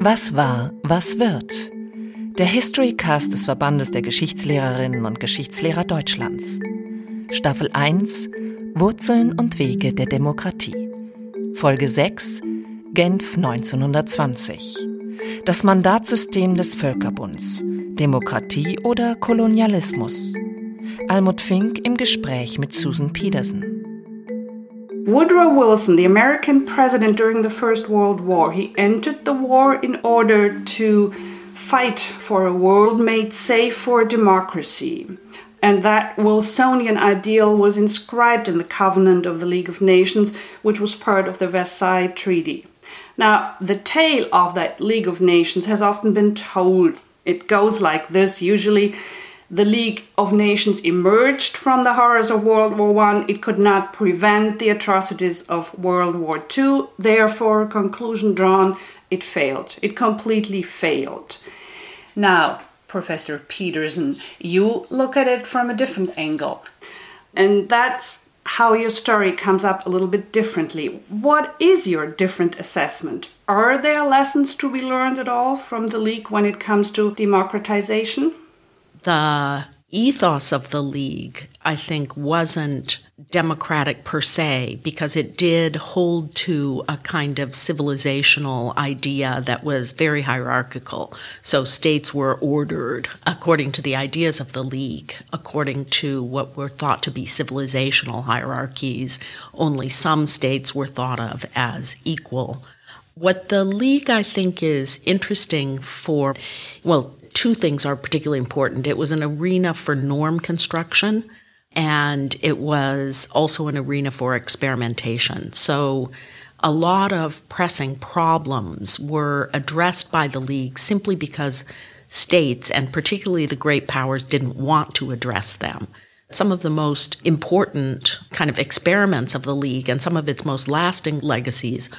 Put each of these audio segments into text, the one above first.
Was war, was wird? Der Historycast des Verbandes der Geschichtslehrerinnen und Geschichtslehrer Deutschlands. Staffel 1 Wurzeln und Wege der Demokratie. Folge 6 Genf 1920. Das Mandatssystem des Völkerbunds. Demokratie oder Kolonialismus. Almut Fink im Gespräch mit Susan Peterson. Woodrow Wilson, the American president during the First World War, he entered the war in order to fight for a world made safe for democracy. And that Wilsonian ideal was inscribed in the Covenant of the League of Nations, which was part of the Versailles Treaty. Now, the tale of that League of Nations has often been told. It goes like this usually the League of Nations emerged from the horrors of World War I, it could not prevent the atrocities of World War II. Therefore, conclusion drawn, it failed. It completely failed. Now, Professor Pedersen, you look at it from a different angle. And that's how your story comes up a little bit differently. What is your different assessment? Are there lessons to be learned at all from the League when it comes to democratization? The ethos of the league, I think, wasn't democratic per se because it did hold to a kind of civilizational idea that was very hierarchical. So states were ordered according to the ideas of the league, according to what were thought to be civilizational hierarchies. Only some states were thought of as equal. What the league, I think, is interesting for, well, two things are particularly important. It was an arena for norm construction, and it was also an arena for experimentation. So, a lot of pressing problems were addressed by the League simply because states, and particularly the great powers, didn't want to address them. Some of the most important kind of experiments of the League and some of its most lasting legacies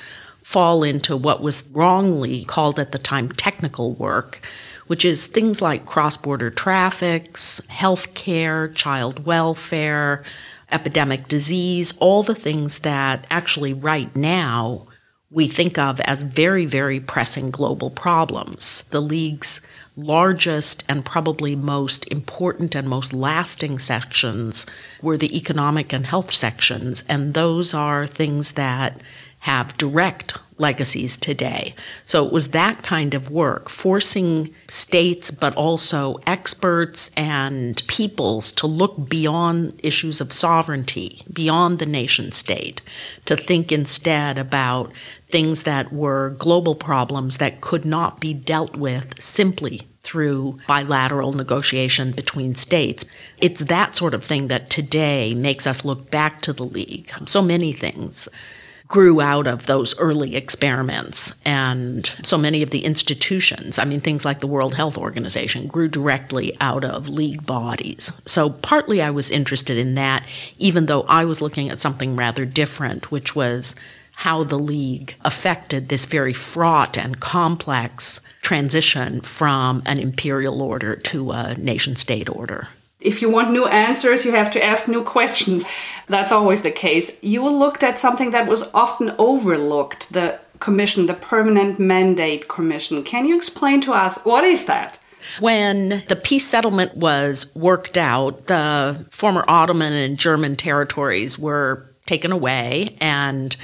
fall into what was wrongly called at the time technical work, which is things like cross border traffics, health care, child welfare, epidemic disease, all the things that actually right now we think of as very, very pressing global problems. The League's largest and probably most important and most lasting sections were the economic and health sections, and those are things that have direct legacies today. So it was that kind of work, forcing states, but also experts and peoples to look beyond issues of sovereignty, beyond the nation state, to think instead about things that were global problems that could not be dealt with simply through bilateral negotiations between states. It's that sort of thing that today makes us look back to the League. So many things grew out of those early experiments. And so many of the institutions, I mean, things like the World Health Organization, grew directly out of league bodies. So partly I was interested in that, even though I was looking at something rather different, which was how the league affected this very fraught and complex transition from an imperial order to a nation state order. If you want new answers, you have to ask new questions. That's always the case. You looked at something that was often overlooked the commission, the Permanent Mandate Commission. Can you explain to us what is that? When the peace settlement was worked out, the former Ottoman and German territories were taken away, and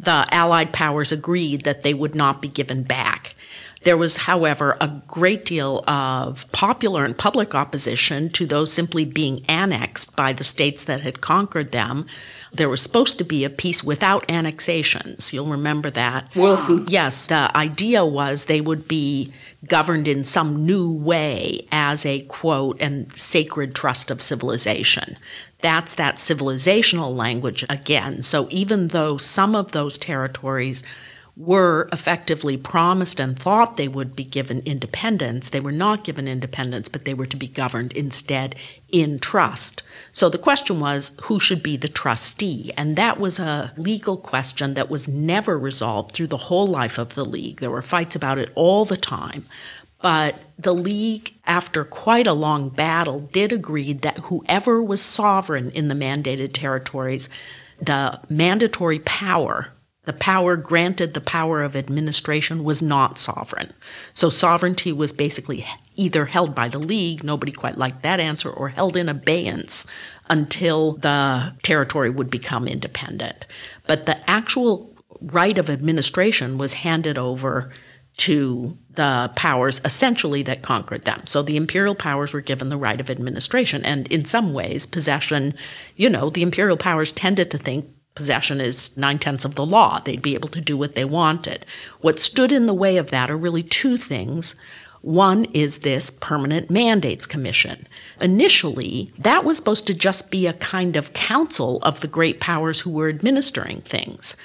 the Allied powers agreed that they would not be given back. There was, however, a great deal of popular and public opposition to those simply being annexed by the states that had conquered them. There was supposed to be a peace without annexations. You'll remember that. Wilson. Um, yes, the idea was they would be governed in some new way as a quote and sacred trust of civilization. That's that civilizational language again. So even though some of those territories were effectively promised and thought they would be given independence. They were not given independence, but they were to be governed instead in trust. So the question was who should be the trustee? And that was a legal question that was never resolved through the whole life of the League. There were fights about it all the time. But the League, after quite a long battle, did agree that whoever was sovereign in the mandated territories, the mandatory power The power granted the power of administration was not sovereign. So sovereignty was basically either held by the League, nobody quite liked that answer, or held in abeyance until the territory would become independent. But the actual right of administration was handed over to the powers essentially that conquered them. So the imperial powers were given the right of administration. And in some ways, possession, you know, the imperial powers tended to think possession is nine tenths of the law. They'd be able to do what they wanted. What stood in the way of that are really two things. One is this Permanent Mandates Commission. Initially, that was supposed to just be a kind of council of the great powers who were administering things.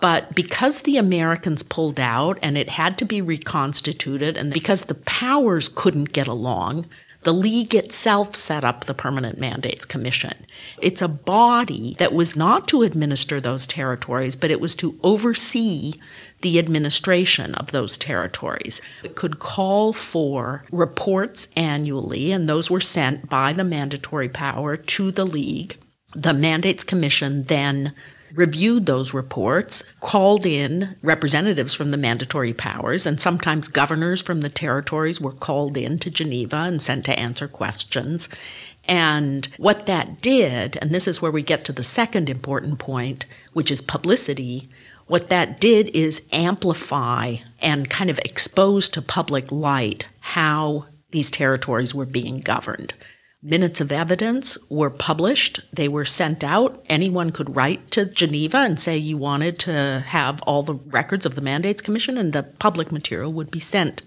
But because the Americans pulled out and it had to be reconstituted, and because the powers couldn't get along, the League itself set up the Permanent Mandates Commission. It's a body that was not to administer those territories, but it was to oversee the administration of those territories. It could call for reports annually, and those were sent by the mandatory power to the League. The Mandates Commission then reviewed those reports, called in representatives from the mandatory powers, and sometimes governors from the territories were called in to Geneva and sent to answer questions. And what that did, and this is where we get to the second important point, which is publicity, what that did is amplify and kind of expose to public light how these territories were being governed. Minutes of evidence were published. They were sent out. Anyone could write to Geneva and say you wanted to have all the records of the Mandates Commission, and the public material would be sent.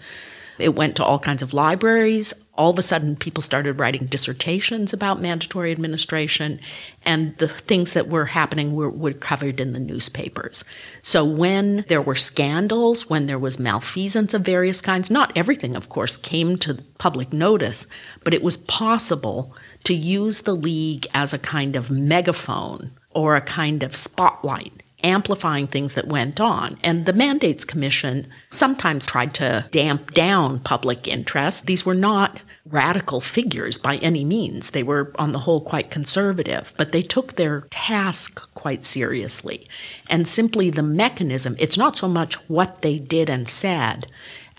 It went to all kinds of libraries all of a sudden people started writing dissertations about mandatory administration and the things that were happening were, were, covered in the newspapers. So when there were scandals when there was malfeasance of various kinds not everything of course came to public notice but it was possible to use the league as a kind of megaphone or a kind of spotlight amplifying things that went on. And the Mandates Commission sometimes tried to damp down public interest. These were not radical figures by any means. They were, on the whole, quite conservative, but they took their task quite seriously. And simply the mechanism, it's not so much what they did and said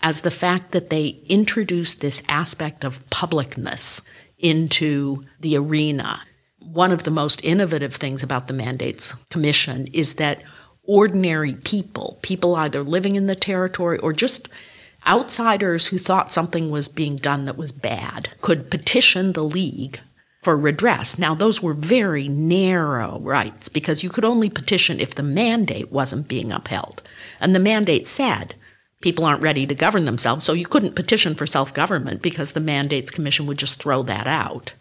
as the fact that they introduced this aspect of publicness into the arena one of the most innovative things about the Mandates Commission is that ordinary people, people either living in the territory or just outsiders who thought something was being done that was bad, could petition the League for redress. Now, those were very narrow rights because you could only petition if the mandate wasn't being upheld. And the mandate said, people aren't ready to govern themselves, so you couldn't petition for self government because the Mandates Commission would just throw that out.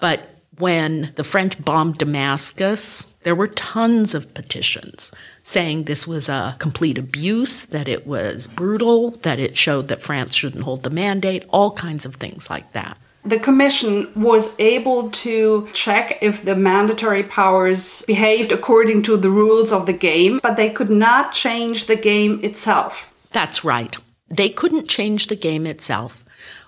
But when the French bombed Damascus, there were tons of petitions saying this was a complete abuse, that it was brutal, that it showed that France shouldn't hold the mandate, all kinds of things like that. The Commission was able to check if the mandatory powers behaved according to the rules of the game, but they could not change the game itself. That's right. They couldn't change the game itself.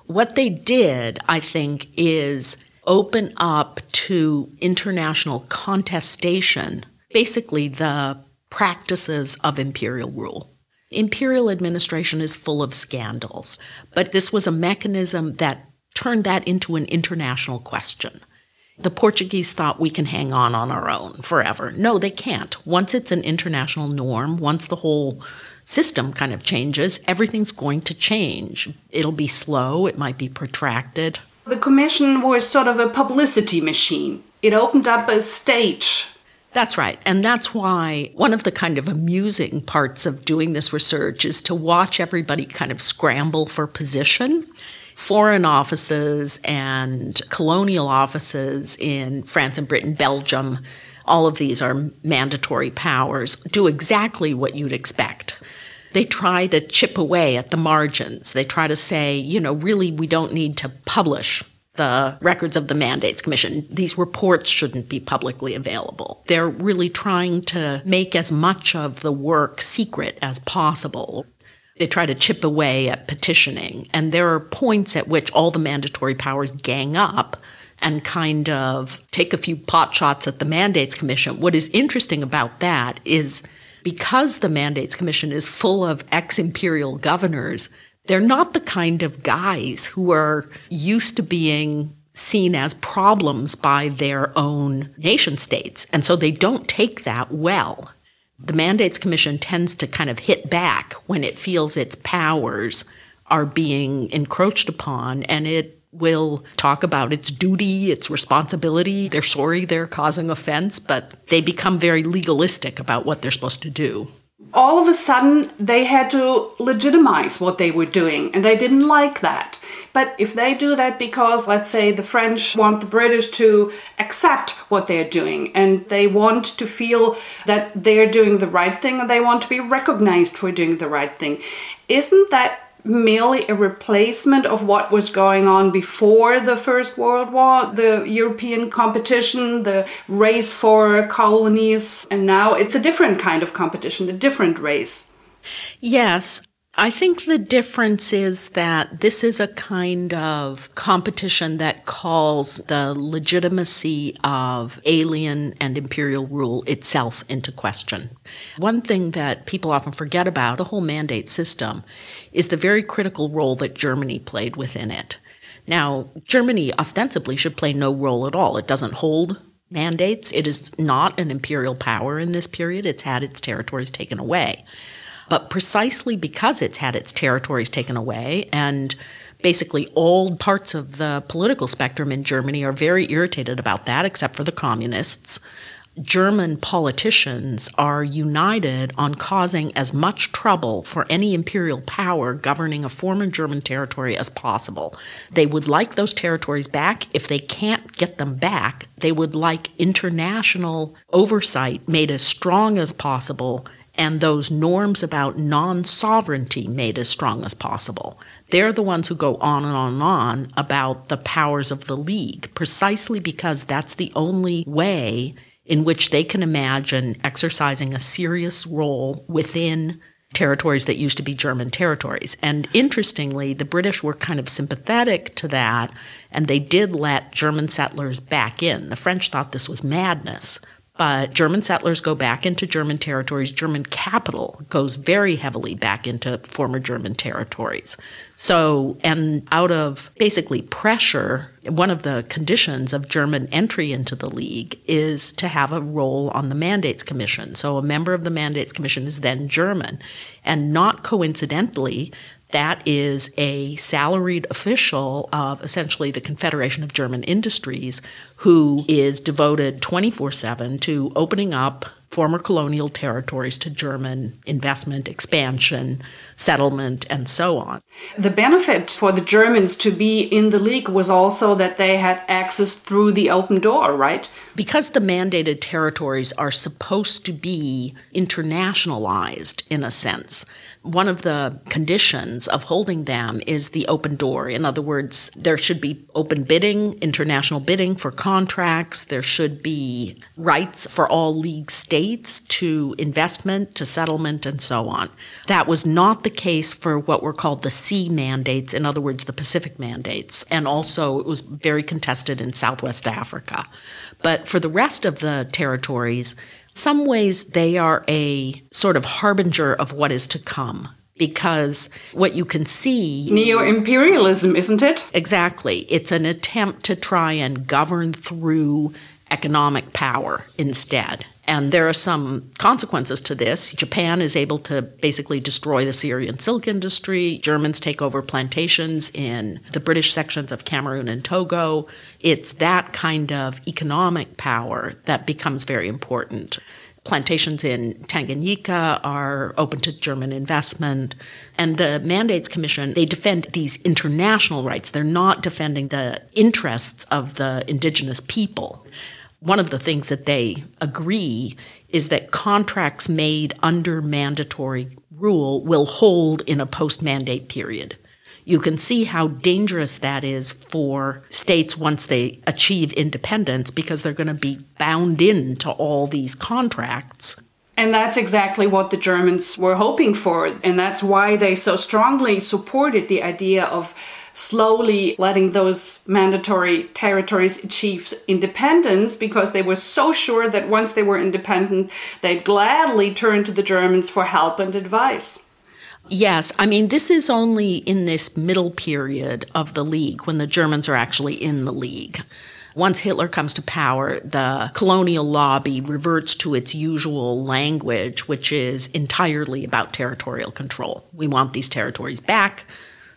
What they did, I think, is open up to international contestation, basically the practices of imperial rule. Imperial administration is full of scandals, but this was a mechanism that turned that into an international question. The Portuguese thought we can hang on on our own forever. No, they can't. Once it's an international norm, once the whole system kind of changes, everything's going to change. It'll be slow, it might be protracted, the commission was sort of a publicity machine. It opened up a stage. That's right. And that's why one of the kind of amusing parts of doing this research is to watch everybody kind of scramble for position. Foreign offices and colonial offices in France and Britain, Belgium, all of these are mandatory powers, do exactly what you'd expect they try to chip away at the margins. They try to say, you know, really, we don't need to publish the records of the Mandates Commission. These reports shouldn't be publicly available. They're really trying to make as much of the work secret as possible. They try to chip away at petitioning. And there are points at which all the mandatory powers gang up and kind of take a few pot shots at the Mandates Commission. What is interesting about that is because the Mandates Commission is full of ex imperial governors, they're not the kind of guys who are used to being seen as problems by their own nation states. And so they don't take that well. The Mandates Commission tends to kind of hit back when it feels its powers are being encroached upon, and it will talk about its duty, its responsibility. They're sorry they're causing offense, but they become very legalistic about what they're supposed to do all of a sudden they had to legitimize what they were doing and they didn't like that but if they do that because let's say the french want the british to accept what they're doing and they want to feel that they're doing the right thing and they want to be recognized for doing the right thing isn't that merely a replacement of what was going on before the First World War, the European competition, the race for colonies, and now it's a different kind of competition, a different race. Yes, I think the difference is that this is a kind of competition that calls the legitimacy of alien and imperial rule itself into question. One thing that people often forget about the whole mandate system is the very critical role that Germany played within it. Now, Germany ostensibly should play no role at all. It doesn't hold mandates. It is not an imperial power in this period. It's had its territories taken away. But precisely because it's had its territories taken away and basically all parts of the political spectrum in Germany are very irritated about that, except for the communists. German politicians are united on causing as much trouble for any imperial power governing a former German territory as possible. They would like those territories back. If they can't get them back, they would like international oversight made as strong as possible and those norms about non sovereignty made as strong as possible. They're the ones who go on and on and on about the powers of the League, precisely because that's the only way in which they can imagine exercising a serious role within territories that used to be German territories. And interestingly, the British were kind of sympathetic to that, and they did let German settlers back in. The French thought this was madness, but German settlers go back into German territories. German capital goes very heavily back into former German territories. So, and out of basically pressure, one of the conditions of German entry into the League is to have a role on the Mandates Commission. So, a member of the Mandates Commission is then German. And not coincidentally, that is a salaried official of essentially the Confederation of German Industries who is devoted 24 7 to opening up former colonial territories to German investment, expansion, settlement, and so on. The benefit for the Germans to be in the League was also that they had access through the open door, right? Because the mandated territories are supposed to be internationalized in a sense one of the conditions of holding them is the open door. In other words, there should be open bidding, international bidding for contracts. There should be rights for all league states to investment, to settlement, and so on. That was not the case for what were called the sea mandates, in other words, the Pacific mandates. And also, it was very contested in Southwest Africa. But for the rest of the territories, some ways they are a sort of harbinger of what is to come because what you can see neo imperialism isn't it? Exactly. It's an attempt to try and govern through economic power instead and there are some consequences to this. Japan is able to basically destroy the Syrian silk industry. Germans take over plantations in the British sections of Cameroon and Togo. It's that kind of economic power that becomes very important. Plantations in Tanganyika are open to German investment. And the Mandates Commission, they defend these international rights. They're not defending the interests of the indigenous people one of the things that they agree is that contracts made under mandatory rule will hold in a post mandate period. You can see how dangerous that is for states once they achieve independence because they're going to be bound into all these contracts And that's exactly what the Germans were hoping for. And that's why they so strongly supported the idea of slowly letting those mandatory territories achieve independence because they were so sure that once they were independent, they'd gladly turn to the Germans for help and advice. Yes, I mean, this is only in this middle period of the League when the Germans are actually in the League. Once Hitler comes to power, the colonial lobby reverts to its usual language, which is entirely about territorial control. We want these territories back,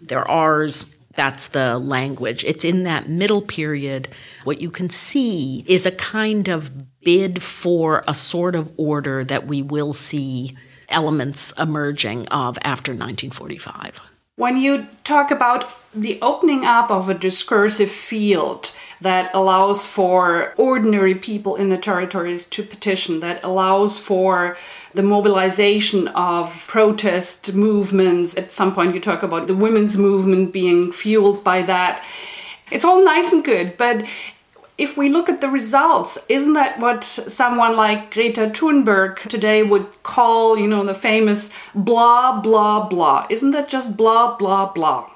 they're ours. That's the language. It's in that middle period. What you can see is a kind of bid for a sort of order that we will see elements emerging of after 1945. When you talk about the opening up of a discursive field that allows for ordinary people in the territories to petition, that allows for the mobilization of protest movements, at some point you talk about the women's movement being fueled by that. It's all nice and good, but if we look at the results, isn't that what someone like Greta Thunberg today would call, you know, the famous blah blah blah? Isn't that just blah blah blah?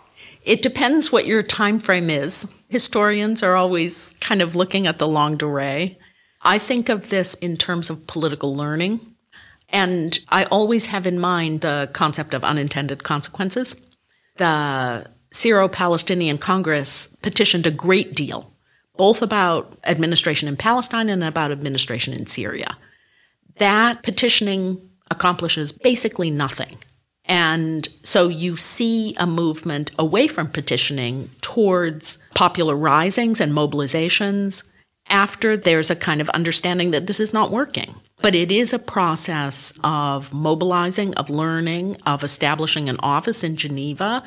It depends what your time frame is. Historians are always kind of looking at the longue durée. I think of this in terms of political learning, and I always have in mind the concept of unintended consequences. The Syro Palestinian Congress petitioned a great deal both about administration in Palestine and about administration in Syria. That petitioning accomplishes basically nothing. And so you see a movement away from petitioning towards popular risings and mobilizations after there's a kind of understanding that this is not working. But it is a process of mobilizing, of learning, of establishing an office in Geneva,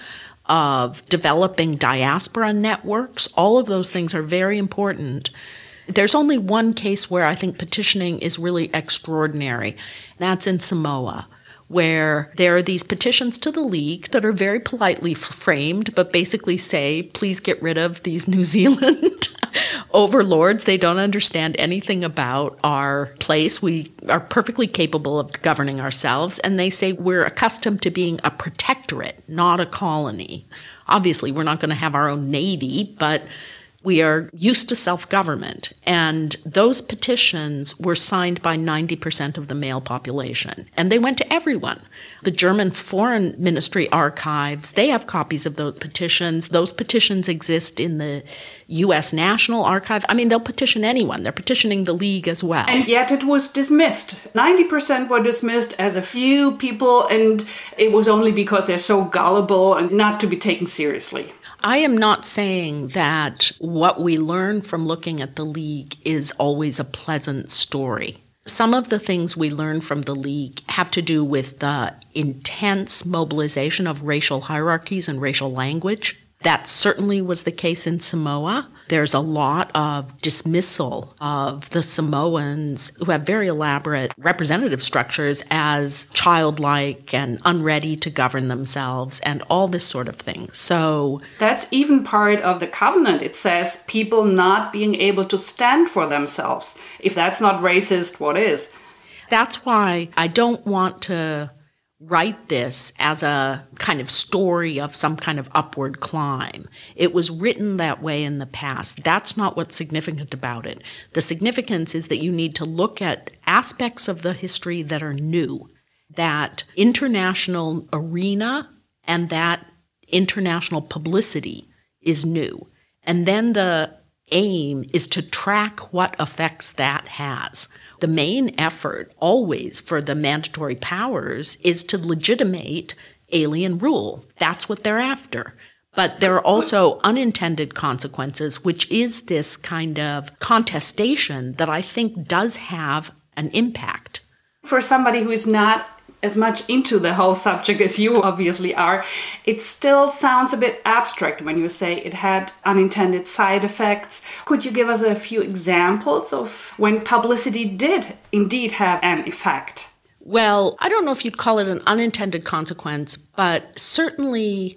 of developing diaspora networks. All of those things are very important. There's only one case where I think petitioning is really extraordinary. That's in Samoa, where there are these petitions to the League that are very politely framed, but basically say, please get rid of these New Zealand overlords. They don't understand anything about our place. We are perfectly capable of governing ourselves. And they say we're accustomed to being a protectorate, not a colony. Obviously, we're not going to have our own navy, but we are used to self government. And those petitions were signed by 90% of the male population. And they went to everyone. The German Foreign Ministry archives, they have copies of those petitions. Those petitions exist in the U.S. National Archive. I mean, they'll petition anyone. They're petitioning the League as well. And yet it was dismissed. 90% were dismissed as a few people, and it was only because they're so gullible and not to be taken seriously. I am not saying that what we learn from looking at the League is always a pleasant story. Some of the things we learn from the League have to do with the intense mobilization of racial hierarchies and racial language that certainly was the case in Samoa. There's a lot of dismissal of the Samoans who have very elaborate representative structures as childlike and unready to govern themselves and all this sort of thing. So that's even part of the covenant. It says people not being able to stand for themselves. If that's not racist, what is? That's why I don't want to write this as a kind of story of some kind of upward climb. It was written that way in the past. That's not what's significant about it. The significance is that you need to look at aspects of the history that are new, that international arena and that international publicity is new. And then the aim is to track what effects that has. The main effort, always for the mandatory powers, is to legitimate alien rule. That's what they're after. But there are also unintended consequences, which is this kind of contestation that I think does have an impact. For somebody who is not as much into the whole subject as you obviously are, it still sounds a bit abstract when you say it had unintended side effects. Could you give us a few examples of when publicity did indeed have an effect? Well, I don't know if you'd call it an unintended consequence, but certainly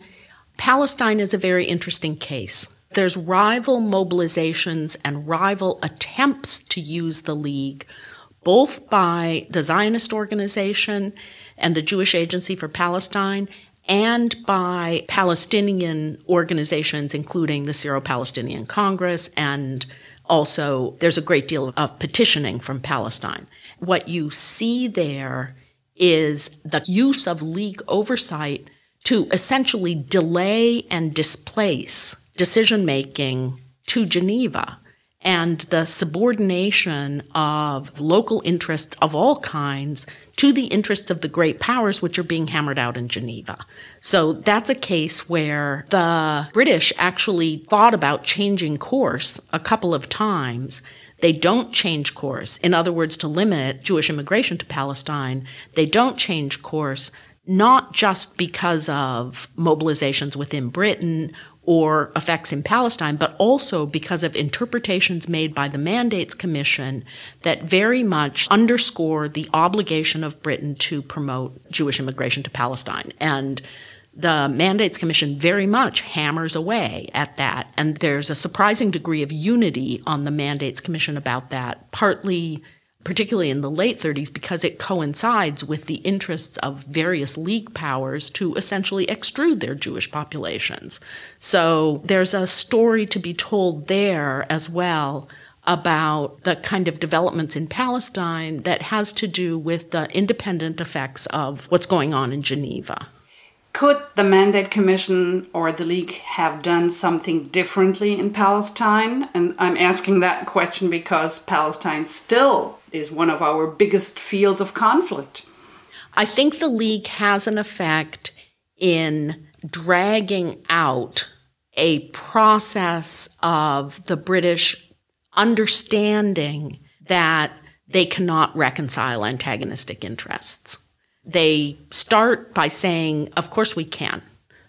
Palestine is a very interesting case. There's rival mobilizations and rival attempts to use the League both by the Zionist organization and the Jewish Agency for Palestine and by Palestinian organizations, including the Syro Palestinian Congress, and also there's a great deal of petitioning from Palestine. What you see there is the use of league oversight to essentially delay and displace decision making to Geneva and the subordination of local interests of all kinds to the interests of the great powers which are being hammered out in Geneva. So that's a case where the British actually thought about changing course a couple of times. They don't change course. In other words, to limit Jewish immigration to Palestine, they don't change course not just because of mobilizations within Britain or effects in Palestine, but also because of interpretations made by the Mandates Commission that very much underscore the obligation of Britain to promote Jewish immigration to Palestine. And the Mandates Commission very much hammers away at that. And there's a surprising degree of unity on the Mandates Commission about that, partly particularly in the late 30s, because it coincides with the interests of various League powers to essentially extrude their Jewish populations. So there's a story to be told there as well about the kind of developments in Palestine that has to do with the independent effects of what's going on in Geneva. Could the Mandate Commission or the League have done something differently in Palestine? And I'm asking that question because Palestine still is one of our biggest fields of conflict. I think the League has an effect in dragging out a process of the British understanding that they cannot reconcile antagonistic interests. They start by saying, of course we can.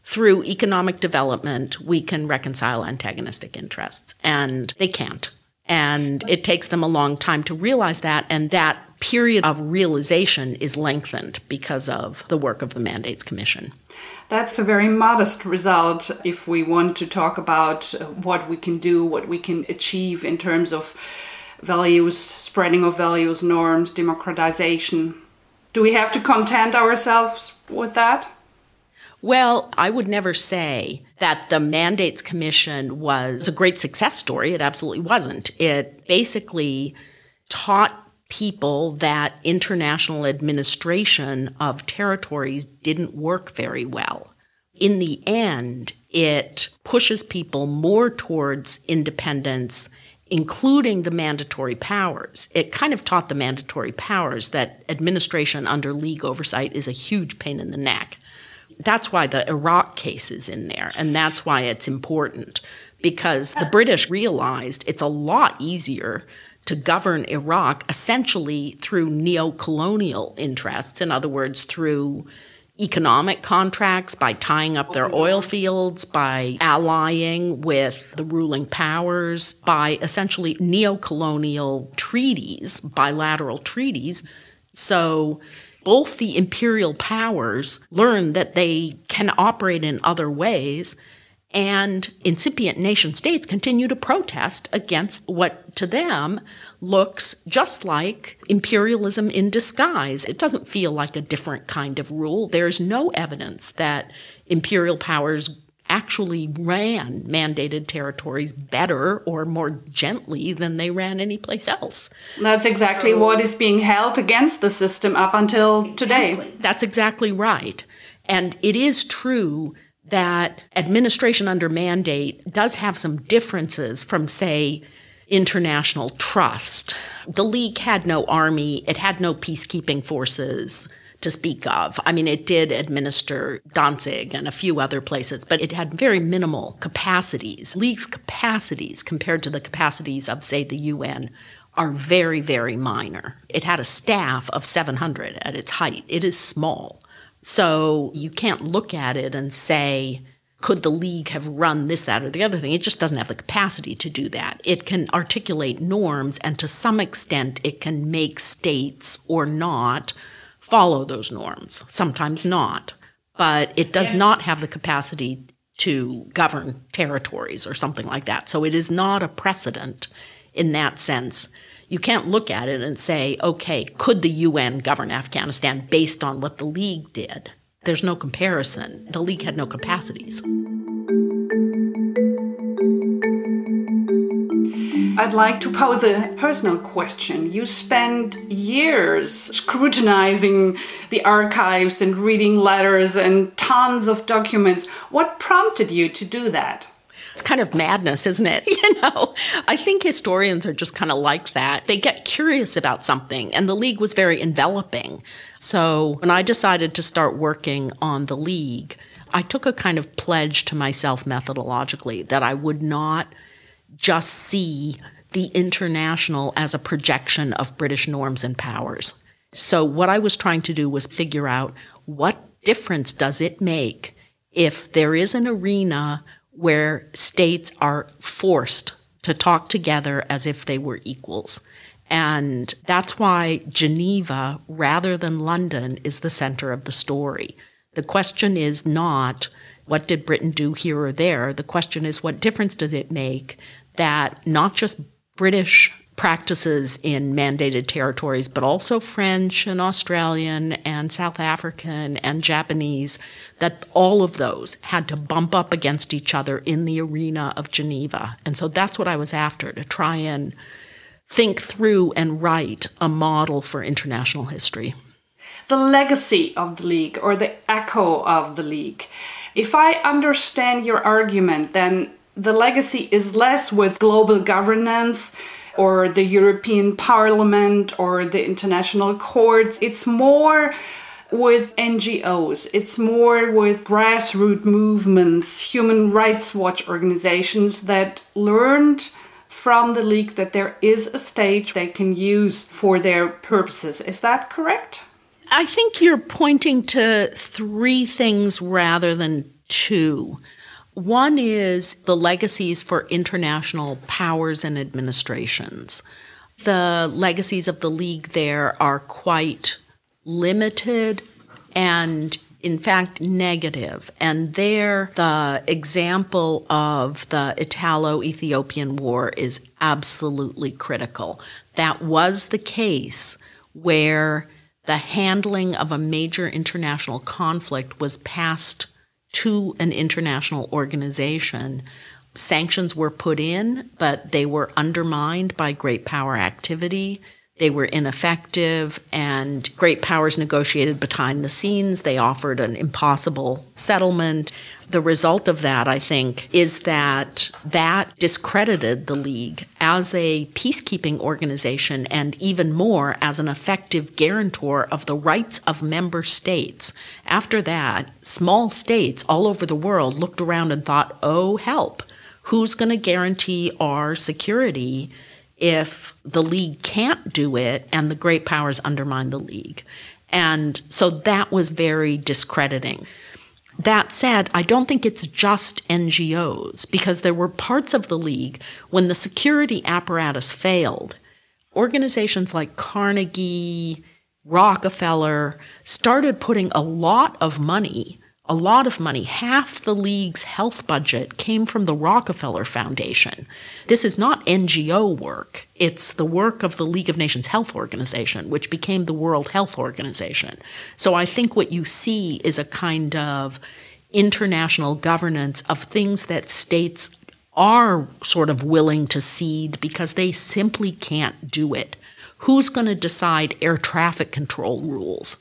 Through economic development, we can reconcile antagonistic interests. And they can't. And it takes them a long time to realize that. And that period of realization is lengthened because of the work of the Mandates Commission. That's a very modest result if we want to talk about uh, what we can do, what we can achieve in terms of values, spreading of values, norms, democratization. Do we have to content ourselves with that? Well, I would never say that the Mandates Commission was a great success story. It absolutely wasn't. It basically taught people that international administration of territories didn't work very well. In the end, it pushes people more towards independence including the mandatory powers. It kind of taught the mandatory powers that administration under league oversight is a huge pain in the neck. That's why the Iraq case is in there, and that's why it's important because the British realized it's a lot easier to govern Iraq essentially through neo colonial interests, in other words, through economic contracts, by tying up their oil fields, by allying with the ruling powers, by essentially neo colonial treaties, bilateral treaties. So both the imperial powers learn that they can operate in other ways and incipient nation states continue to protest against what to them looks just like imperialism in disguise. It doesn't feel like a different kind of rule. There's no evidence that imperial powers actually ran mandated territories better or more gently than they ran anyplace else. That's exactly what is being held against the system up until today. That's exactly right. And it is true that administration under mandate does have some differences from, say, international trust. The League had no army, it had no peacekeeping forces to speak of. I mean, it did administer Danzig and a few other places, but it had very minimal capacities. League's capacities compared to the capacities of, say, the UN are very, very minor. It had a staff of 700 at its height. It is small. So you can't look at it and say, could the league have run this, that, or the other thing? It just doesn't have the capacity to do that. It can articulate norms, and to some extent, it can make states or not follow those norms, sometimes not. But it does not have the capacity to govern territories or something like that. So it is not a precedent in that sense You can't look at it and say, okay, could the UN govern Afghanistan based on what the League did? There's no comparison. The League had no capacities. I'd like to pose a personal question. You spent years scrutinizing the archives and reading letters and tons of documents. What prompted you to do that? It's kind of madness, isn't it? You know, I think historians are just kind of like that. They get curious about something, and the League was very enveloping. So when I decided to start working on the League, I took a kind of pledge to myself methodologically that I would not just see the international as a projection of British norms and powers. So what I was trying to do was figure out what difference does it make if there is an arena where states are forced to talk together as if they were equals. And that's why Geneva, rather than London, is the center of the story. The question is not what did Britain do here or there? The question is what difference does it make that not just British practices in mandated territories, but also French and Australian and South African and Japanese, that all of those had to bump up against each other in the arena of Geneva. And so that's what I was after to try and think through and write a model for international history. The legacy of the League or the echo of the League. If I understand your argument, then the legacy is less with global governance or the European Parliament or the international courts. It's more with NGOs, it's more with grassroots movements, human rights watch organizations that learned from the League that there is a stage they can use for their purposes. Is that correct? I think you're pointing to three things rather than two. One is the legacies for international powers and administrations. The legacies of the League there are quite limited and in fact negative. And there, the example of the Italo Ethiopian War is absolutely critical. That was the case where the handling of a major international conflict was passed to an international organization. Sanctions were put in, but they were undermined by great power activity. They were ineffective, and great powers negotiated behind the scenes. They offered an impossible settlement. The result of that, I think, is that that discredited the League as a peacekeeping organization and even more as an effective guarantor of the rights of member states. After that, small states all over the world looked around and thought, oh, help. Who's going to guarantee our security? if the league can't do it and the great powers undermine the league. And so that was very discrediting. That said, I don't think it's just NGOs because there were parts of the league when the security apparatus failed. Organizations like Carnegie, Rockefeller started putting a lot of money a lot of money. Half the league's health budget came from the Rockefeller Foundation. This is not NGO work, it's the work of the League of Nations Health Organization, which became the World Health Organization. So I think what you see is a kind of international governance of things that states are sort of willing to cede because they simply can't do it. Who's going to decide air traffic control rules?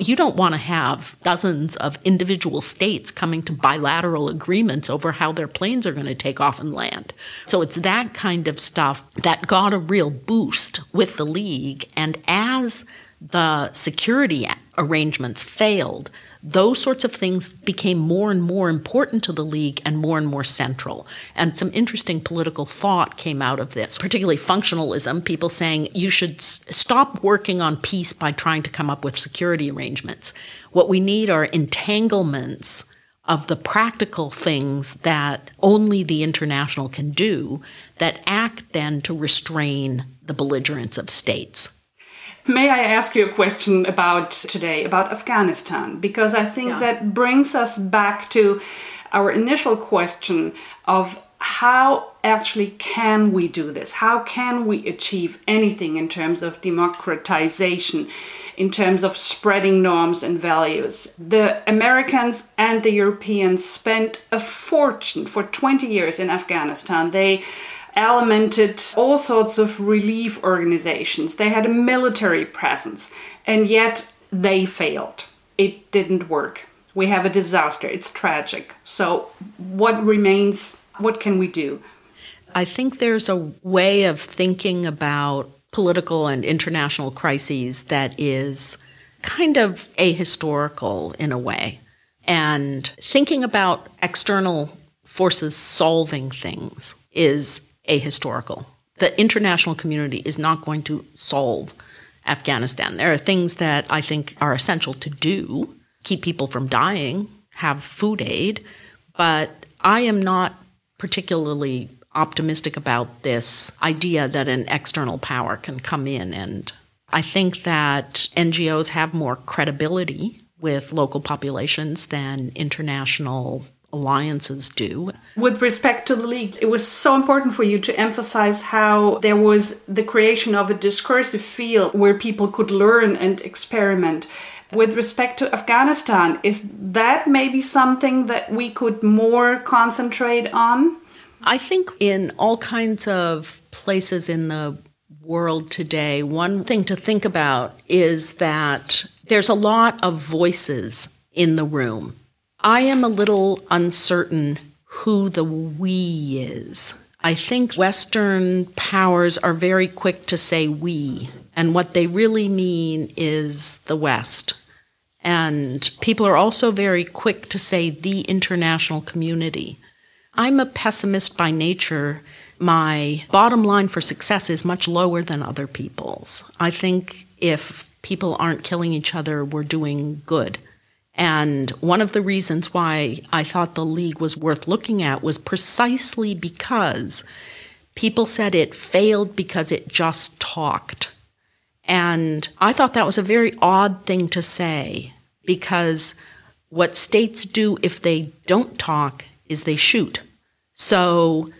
You don't want to have dozens of individual states coming to bilateral agreements over how their planes are going to take off and land. So it's that kind of stuff that got a real boost with the league. And as the security arrangements failed, those sorts of things became more and more important to the League and more and more central. And some interesting political thought came out of this, particularly functionalism, people saying you should s- stop working on peace by trying to come up with security arrangements. What we need are entanglements of the practical things that only the international can do that act then to restrain the belligerence of states. May I ask you a question about today, about Afghanistan? Because I think yeah. that brings us back to our initial question of how actually can we do this? How can we achieve anything in terms of democratization, in terms of spreading norms and values? The Americans and the Europeans spent a fortune for 20 years in Afghanistan. They elemented all sorts of relief organizations. They had a military presence, and yet they failed. It didn't work. We have a disaster. It's tragic. So, what remains? What can we do? I think there's a way of thinking about political and international crises that is kind of ahistorical in a way. And thinking about external forces solving things is ahistorical. The international community is not going to solve Afghanistan. There are things that I think are essential to do keep people from dying, have food aid, but I am not particularly optimistic about this idea that an external power can come in. And I think that NGOs have more credibility with local populations than international alliances do. With respect to the League, it was so important for you to emphasize how there was the creation of a discursive field where people could learn and experiment. With respect to Afghanistan, is that maybe something that we could more concentrate on? I think in all kinds of places in the world today, one thing to think about is that there's a lot of voices in the room. I am a little uncertain who the we is. I think Western powers are very quick to say we, and what they really mean is the West. And people are also very quick to say the international community. I'm a pessimist by nature. My bottom line for success is much lower than other people's. I think if people aren't killing each other, we're doing good. And one of the reasons why I thought the league was worth looking at was precisely because people said it failed because it just talked. And I thought that was a very odd thing to say because what states do if they don't talk is they shoot. So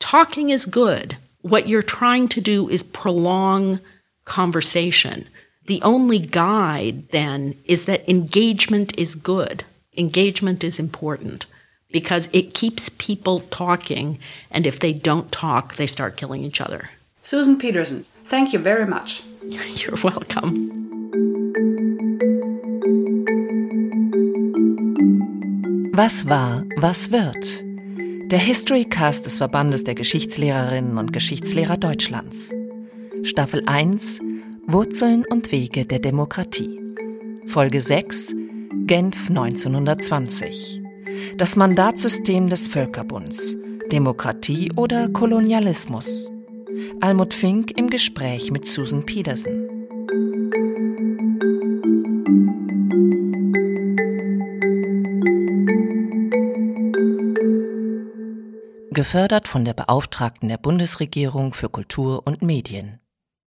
talking is good. What you're trying to do is prolong conversation. The only guide then is that engagement is good. Engagement is important because it keeps people talking, and if they don't talk, they start killing each other. Susan Pedersen, thank you very much. You're welcome. Was war, was wird? Der Historycast des Verbandes der Geschichtslehrerinnen und Geschichtslehrer Deutschlands. Staffel 1 Wurzeln und Wege der Demokratie. Folge 6 Genf 1920. Das Mandatssystem des Völkerbunds. Demokratie oder Kolonialismus. Almut Fink im Gespräch mit Susan Peterson. Gefördert von der Beauftragten der Bundesregierung für Kultur und Medien.